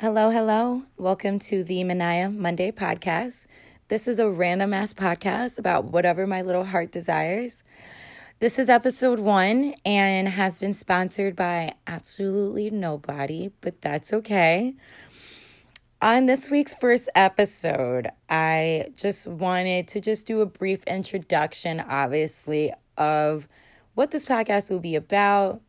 Hello, hello. Welcome to the Manaya Monday podcast. This is a random ass podcast about whatever my little heart desires. This is episode one and has been sponsored by absolutely nobody, but that's okay. On this week's first episode, I just wanted to just do a brief introduction, obviously, of what this podcast will be about.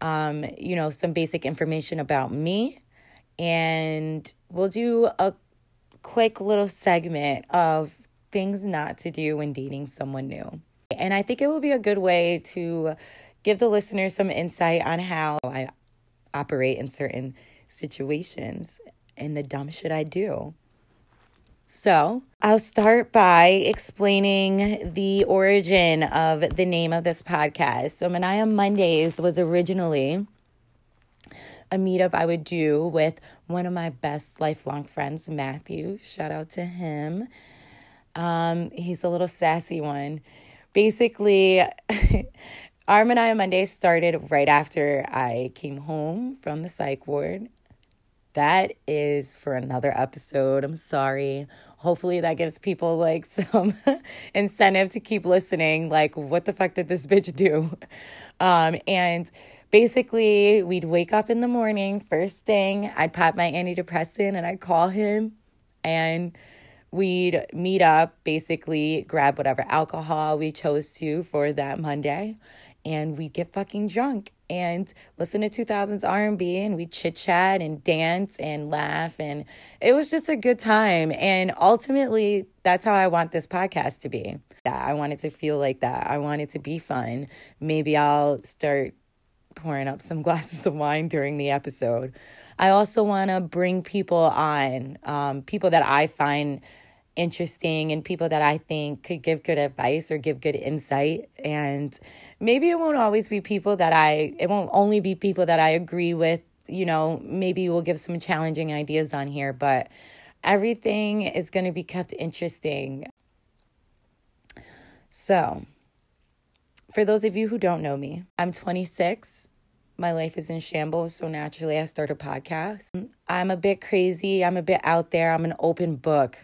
Um, you know, some basic information about me and we'll do a quick little segment of things not to do when dating someone new. And I think it will be a good way to give the listeners some insight on how I operate in certain situations and the dumb shit I do. So, I'll start by explaining the origin of the name of this podcast. So, Manaya Mondays was originally a meetup I would do with one of my best lifelong friends, Matthew. Shout out to him. Um, he's a little sassy one. Basically, Arm and I on Monday started right after I came home from the psych ward. That is for another episode. I'm sorry. Hopefully that gives people like some incentive to keep listening. Like, what the fuck did this bitch do? Um, and basically, we'd wake up in the morning, first thing, I'd pop my antidepressant and I'd call him and we'd meet up, basically, grab whatever alcohol we chose to for that Monday, and we'd get fucking drunk and listen to 2000s R&B and we chit chat and dance and laugh and it was just a good time and ultimately that's how I want this podcast to be. That I want it to feel like that. I want it to be fun. Maybe I'll start pouring up some glasses of wine during the episode. I also want to bring people on, um, people that I find interesting and people that I think could give good advice or give good insight. And maybe it won't always be people that I, it won't only be people that I agree with. You know, maybe we'll give some challenging ideas on here, but everything is going to be kept interesting. So, for those of you who don't know me, I'm 26. My life is in shambles, so naturally I start a podcast. I'm a bit crazy, I'm a bit out there, I'm an open book.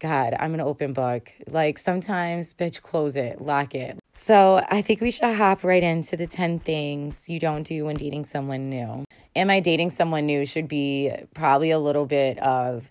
God, I'm an open book. Like sometimes, bitch, close it, lock it. So I think we should hop right into the 10 things you don't do when dating someone new. Am I dating someone new should be probably a little bit of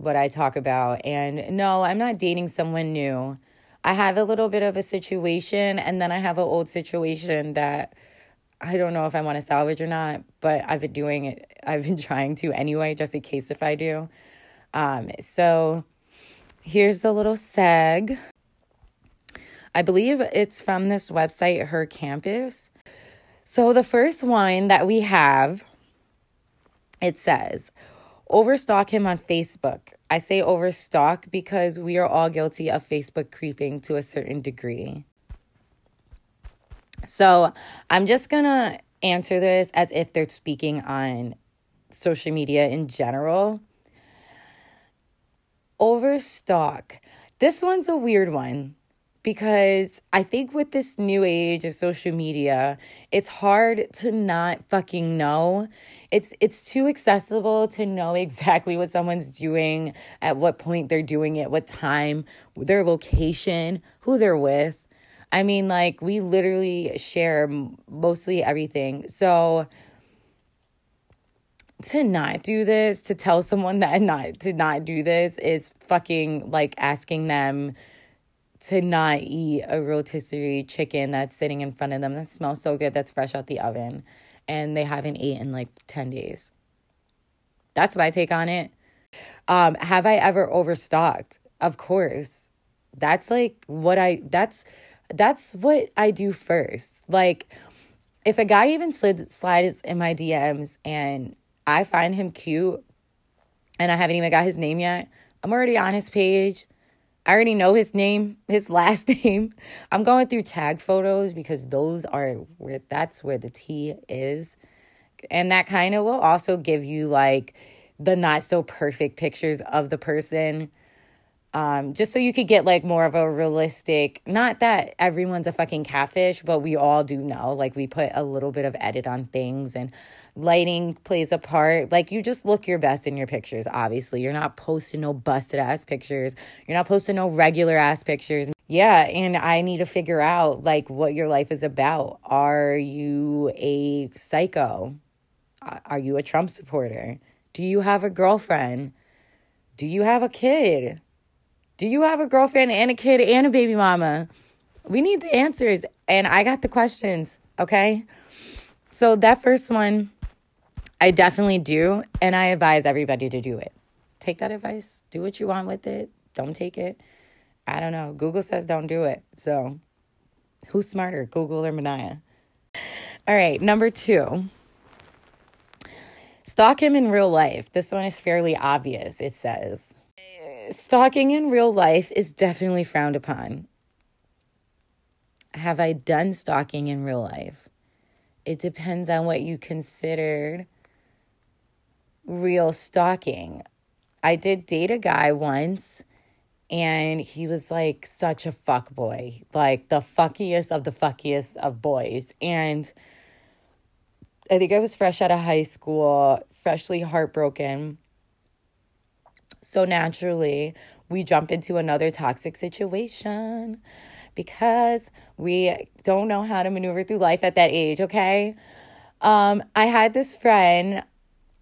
what I talk about. And no, I'm not dating someone new. I have a little bit of a situation, and then I have an old situation that I don't know if I want to salvage or not, but I've been doing it. I've been trying to anyway, just in case if I do. Um, so here's the little seg. I believe it's from this website, Her Campus. So the first one that we have, it says, overstalk him on Facebook. I say overstock because we are all guilty of Facebook creeping to a certain degree. So I'm just going to answer this as if they're speaking on social media in general. Overstock. This one's a weird one because I think with this new age of social media, it's hard to not fucking know. It's it's too accessible to know exactly what someone's doing, at what point they're doing it, what time, their location, who they're with. I mean, like we literally share mostly everything. So to not do this, to tell someone that not to not do this is fucking like asking them to not eat a rotisserie chicken that's sitting in front of them that smells so good that's fresh out the oven and they haven't eaten in like 10 days. That's my take on it. Um, have I ever overstocked? Of course. That's like what I that's that's what I do first. Like if a guy even slid slides in my DMs and I find him cute and I haven't even got his name yet, I'm already on his page. I already know his name, his last name. I'm going through tag photos because those are where that's where the T is. And that kind of will also give you like the not so perfect pictures of the person. Um, just so you could get like more of a realistic, not that everyone's a fucking catfish, but we all do know. Like we put a little bit of edit on things and lighting plays a part. Like you just look your best in your pictures, obviously. You're not posting no busted ass pictures. You're not posting no regular ass pictures. Yeah, and I need to figure out like what your life is about. Are you a psycho? Are you a Trump supporter? Do you have a girlfriend? Do you have a kid? Do you have a girlfriend and a kid and a baby mama? We need the answers. And I got the questions, okay? So, that first one, I definitely do. And I advise everybody to do it. Take that advice, do what you want with it, don't take it. I don't know. Google says don't do it. So, who's smarter, Google or Manaya? All right, number two. Stalk him in real life. This one is fairly obvious, it says stalking in real life is definitely frowned upon. Have I done stalking in real life? It depends on what you considered real stalking. I did date a guy once and he was like such a fuck boy, like the fuckiest of the fuckiest of boys. And I think I was fresh out of high school, freshly heartbroken. So naturally, we jump into another toxic situation because we don't know how to maneuver through life at that age, okay? Um, I had this friend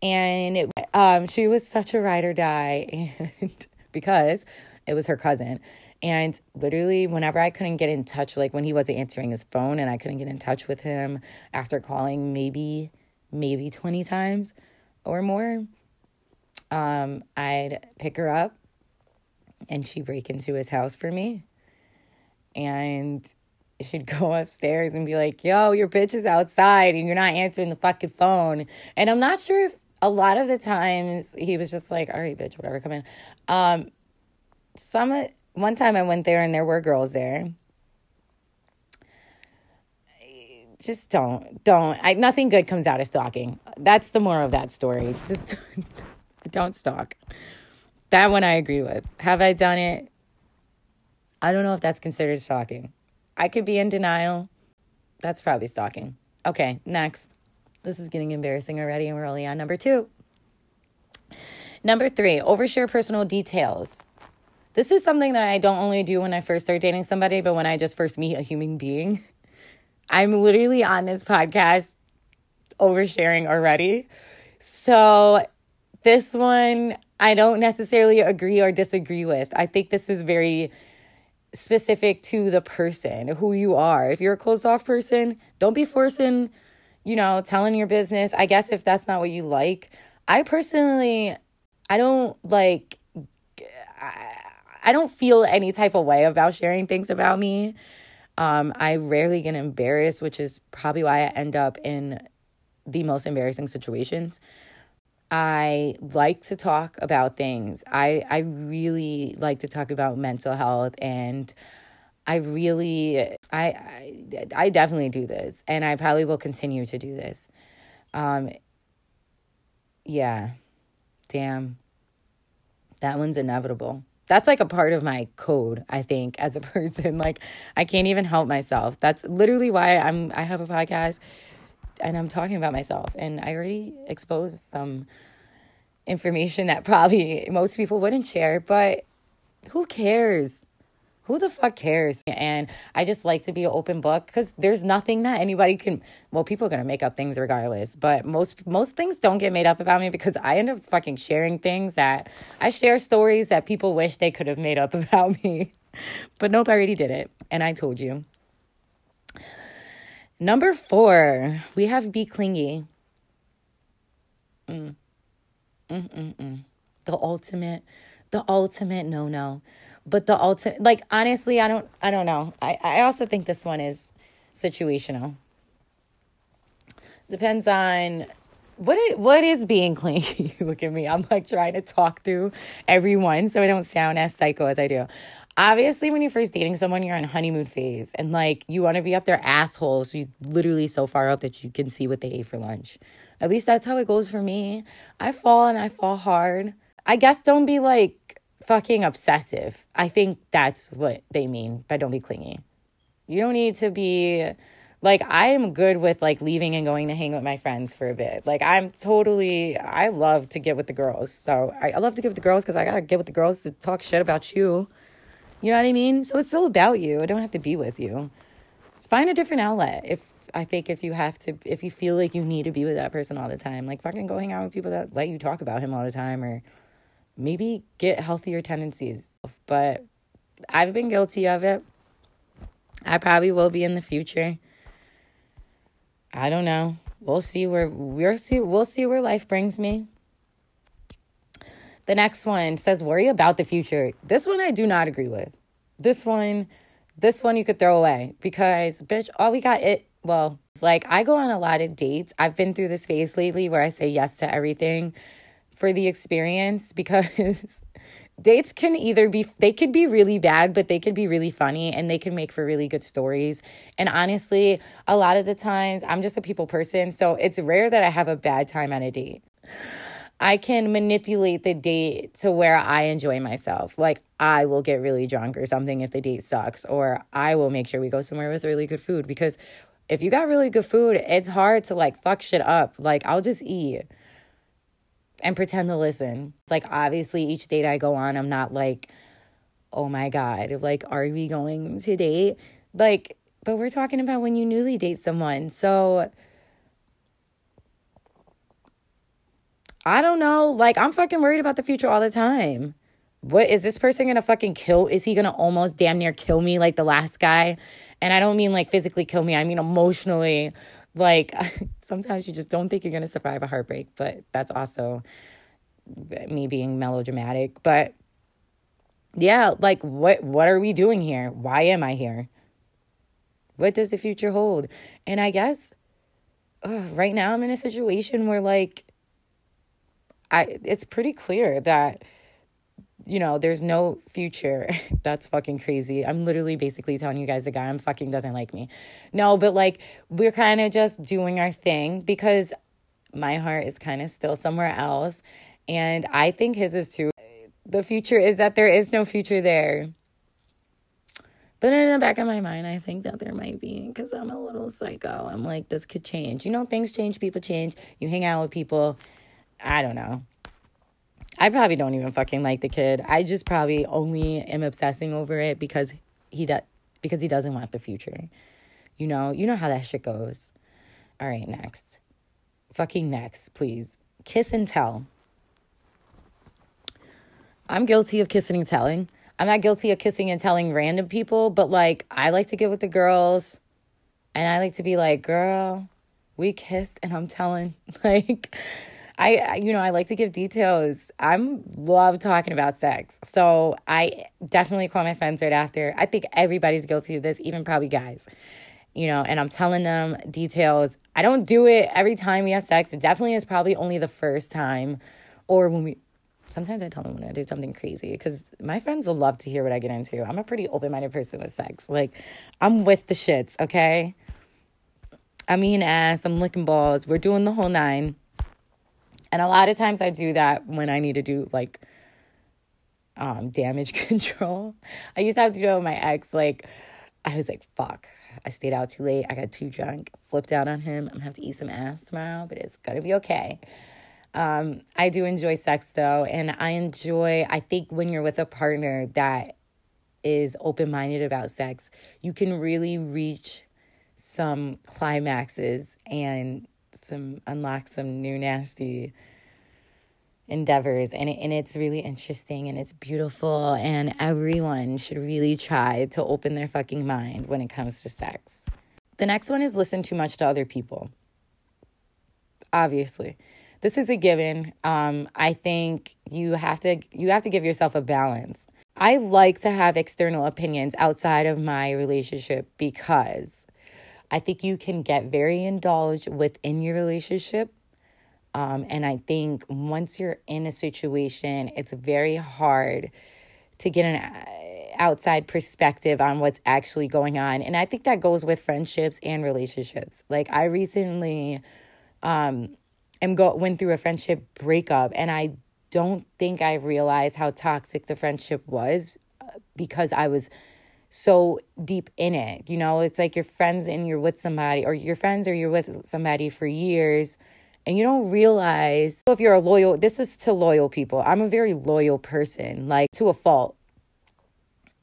and it, um, she was such a ride or die and because it was her cousin. And literally, whenever I couldn't get in touch, like when he wasn't answering his phone and I couldn't get in touch with him after calling maybe, maybe 20 times or more, um, I'd pick her up and she'd break into his house for me. And she'd go upstairs and be like, yo, your bitch is outside and you're not answering the fucking phone. And I'm not sure if a lot of the times he was just like, all right, bitch, whatever, come in. Um, some, one time I went there and there were girls there. Just don't, don't. I, nothing good comes out of stalking. That's the moral of that story. Just don't stalk. That one I agree with. Have I done it? I don't know if that's considered stalking. I could be in denial. That's probably stalking. Okay, next. This is getting embarrassing already, and we're only on number two. Number three, overshare personal details. This is something that I don't only do when I first start dating somebody, but when I just first meet a human being. I'm literally on this podcast oversharing already. So this one, I don't necessarily agree or disagree with. I think this is very specific to the person, who you are. If you're a closed off person, don't be forcing, you know, telling your business. I guess if that's not what you like. I personally, I don't like, I don't feel any type of way about sharing things about me. Um, I rarely get embarrassed, which is probably why I end up in the most embarrassing situations. I like to talk about things. I I really like to talk about mental health and I really I I, I definitely do this and I probably will continue to do this. Um yeah. Damn. That one's inevitable. That's like a part of my code, I think, as a person. Like I can't even help myself. That's literally why I'm I have a podcast and I'm talking about myself. And I already exposed some information that probably most people wouldn't share, but who cares? Who the fuck cares? And I just like to be an open book because there's nothing that anybody can. Well, people are gonna make up things regardless, but most most things don't get made up about me because I end up fucking sharing things that I share stories that people wish they could have made up about me, but nope, I already did it, and I told you. Number four, we have be clingy. Mm. Mm-mm-mm. The ultimate, the ultimate no no. But the ultimate, like honestly, I don't, I don't know. I, I also think this one is situational. Depends on what it, what is being clingy? Look at me. I'm like trying to talk through everyone so I don't sound as psycho as I do obviously when you're first dating someone you're in honeymoon phase and like you want to be up their asshole so you literally so far out that you can see what they ate for lunch at least that's how it goes for me i fall and i fall hard i guess don't be like fucking obsessive. I think that's what they mean by don't be clingy. You don't need to be like I am good with like leaving and going to hang with my friends for a bit. Like I'm totally I love to get with the girls. So I, I love to get with the girls because I gotta get with the girls to talk shit about you. You know what I mean? So it's still about you. I don't have to be with you. Find a different outlet. If I think if you have to if you feel like you need to be with that person all the time, like fucking go hang out with people that let you talk about him all the time or maybe get healthier tendencies. But I've been guilty of it. I probably will be in the future. I don't know. We'll see where we'll see we'll see where life brings me. The next one says worry about the future. This one I do not agree with. This one this one you could throw away because bitch all we got it well, it's like I go on a lot of dates. I've been through this phase lately where I say yes to everything for the experience because dates can either be they could be really bad but they could be really funny and they can make for really good stories and honestly a lot of the times i'm just a people person so it's rare that i have a bad time on a date i can manipulate the date to where i enjoy myself like i will get really drunk or something if the date sucks or i will make sure we go somewhere with really good food because if you got really good food it's hard to like fuck shit up like i'll just eat and pretend to listen. It's like obviously each date I go on, I'm not like, oh my God, like, are we going to date? Like, but we're talking about when you newly date someone. So I don't know. Like, I'm fucking worried about the future all the time. What is this person gonna fucking kill? Is he gonna almost damn near kill me like the last guy? And I don't mean like physically kill me, I mean emotionally like sometimes you just don't think you're to survive a heartbreak, but that's also me being melodramatic. But yeah, like what what are we doing here? Why am I here? What does the future hold? And I guess uh, right now I'm in a situation where like I it's pretty clear that you know, there's no future. That's fucking crazy. I'm literally basically telling you guys the guy I'm fucking doesn't like me. No, but like we're kind of just doing our thing because my heart is kind of still somewhere else. And I think his is too. The future is that there is no future there. But in the back of my mind, I think that there might be because I'm a little psycho. I'm like, this could change. You know, things change, people change. You hang out with people. I don't know. I probably don't even fucking like the kid. I just probably only am obsessing over it because he does because he doesn't want the future. You know, you know how that shit goes. All right, next. Fucking next, please. Kiss and tell. I'm guilty of kissing and telling. I'm not guilty of kissing and telling random people, but like I like to get with the girls and I like to be like, girl, we kissed and I'm telling. Like I, you know, I like to give details. I'm love talking about sex. So I definitely call my friends right after. I think everybody's guilty of this, even probably guys. You know, and I'm telling them details. I don't do it every time we have sex. It definitely is probably only the first time or when we sometimes I tell them when I do something crazy because my friends will love to hear what I get into. I'm a pretty open minded person with sex. Like, I'm with the shits, okay? I mean, ass, I'm licking balls. We're doing the whole nine. And a lot of times I do that when I need to do like um, damage control. I used to have to do it with my ex. Like, I was like, fuck. I stayed out too late. I got too drunk, flipped out on him. I'm gonna have to eat some ass tomorrow, but it's gonna be okay. Um, I do enjoy sex though, and I enjoy, I think when you're with a partner that is open minded about sex, you can really reach some climaxes and some unlock some new nasty endeavors and and it's really interesting and it's beautiful and everyone should really try to open their fucking mind when it comes to sex. The next one is listen too much to other people. Obviously. This is a given. Um, I think you have to you have to give yourself a balance. I like to have external opinions outside of my relationship because I think you can get very indulged within your relationship. Um, and I think once you're in a situation, it's very hard to get an uh, outside perspective on what's actually going on. And I think that goes with friendships and relationships. Like I recently um am go went through a friendship breakup and I don't think I realized how toxic the friendship was uh, because I was so deep in it. You know, it's like you're friends and you're with somebody, or you're friends or you're with somebody for years, and you don't realize oh, if you're a loyal, this is to loyal people. I'm a very loyal person, like to a fault.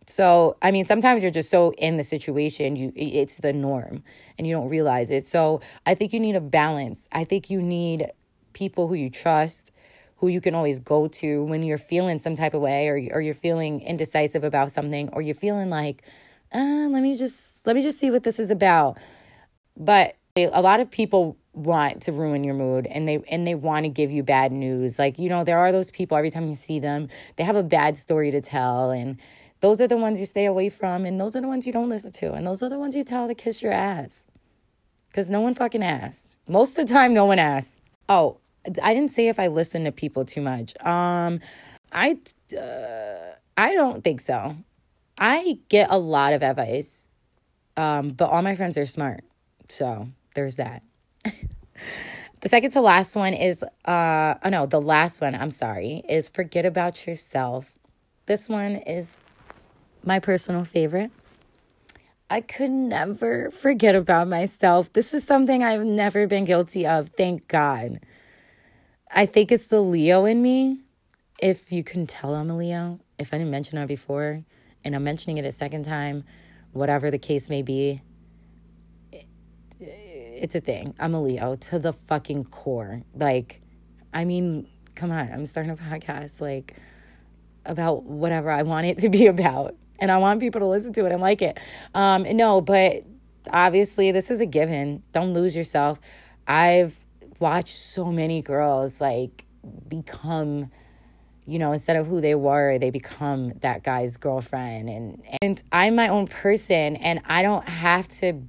So, I mean, sometimes you're just so in the situation, you it's the norm and you don't realize it. So, I think you need a balance. I think you need people who you trust who you can always go to when you're feeling some type of way or, or you're feeling indecisive about something or you're feeling like uh, let me just let me just see what this is about. But a lot of people want to ruin your mood and they and they want to give you bad news. Like you know there are those people every time you see them they have a bad story to tell and those are the ones you stay away from and those are the ones you don't listen to and those are the ones you tell to kiss your ass. Because no one fucking asked most of the time no one asked oh I didn't say if I listen to people too much. Um, I uh, I don't think so. I get a lot of advice, um, but all my friends are smart, so there's that. the second to last one is uh oh no, the last one, I'm sorry, is forget about yourself. This one is my personal favorite. I could never forget about myself. This is something I've never been guilty of, thank God. I think it's the Leo in me. If you can tell I'm a Leo, if I didn't mention that before, and I'm mentioning it a second time, whatever the case may be, it, it's a thing. I'm a Leo to the fucking core. Like, I mean, come on, I'm starting a podcast like about whatever I want it to be about, and I want people to listen to it and like it. Um, no, but obviously, this is a given. Don't lose yourself. I've watch so many girls like become you know instead of who they were they become that guy's girlfriend. And and i'm my own person and i don't have to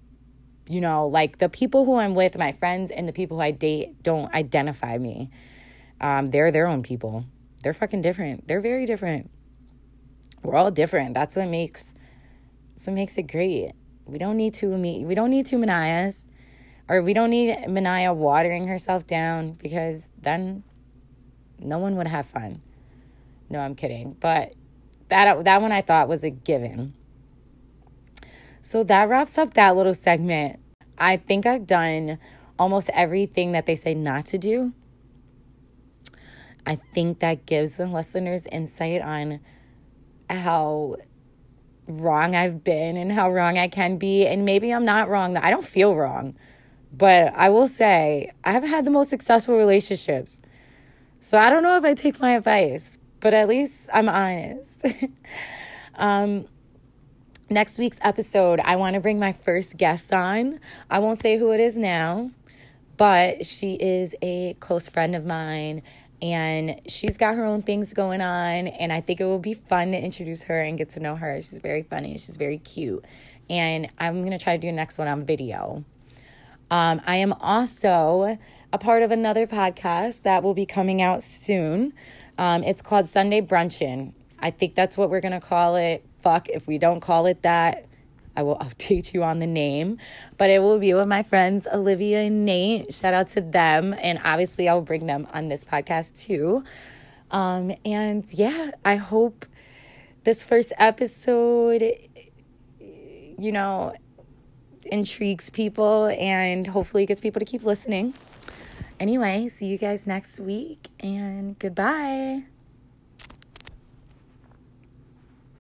you know like the people who i'm with my friends and the people who i date don't identify me. Um they're their own people. They're fucking different. They're very different. We're all different. That's what makes that's what makes it great. We don't need to meet we don't need two manias or we don't need Manaya watering herself down because then no one would have fun. No, I'm kidding. But that that one I thought was a given. So that wraps up that little segment. I think I've done almost everything that they say not to do. I think that gives the listeners insight on how wrong I've been and how wrong I can be. And maybe I'm not wrong. I don't feel wrong. But I will say, I've had the most successful relationships. So I don't know if I take my advice, but at least I'm honest. um, next week's episode, I want to bring my first guest on. I won't say who it is now, but she is a close friend of mine and she's got her own things going on and i think it will be fun to introduce her and get to know her she's very funny she's very cute and i'm going to try to do the next one on video um, I am also a part of another podcast that will be coming out soon. Um, it's called Sunday Brunchin'. I think that's what we're going to call it. Fuck if we don't call it that. I will update you on the name, but it will be with my friends Olivia and Nate. Shout out to them. And obviously, I'll bring them on this podcast too. Um, and yeah, I hope this first episode, you know, intrigues people and hopefully gets people to keep listening. Anyway, see you guys next week and goodbye.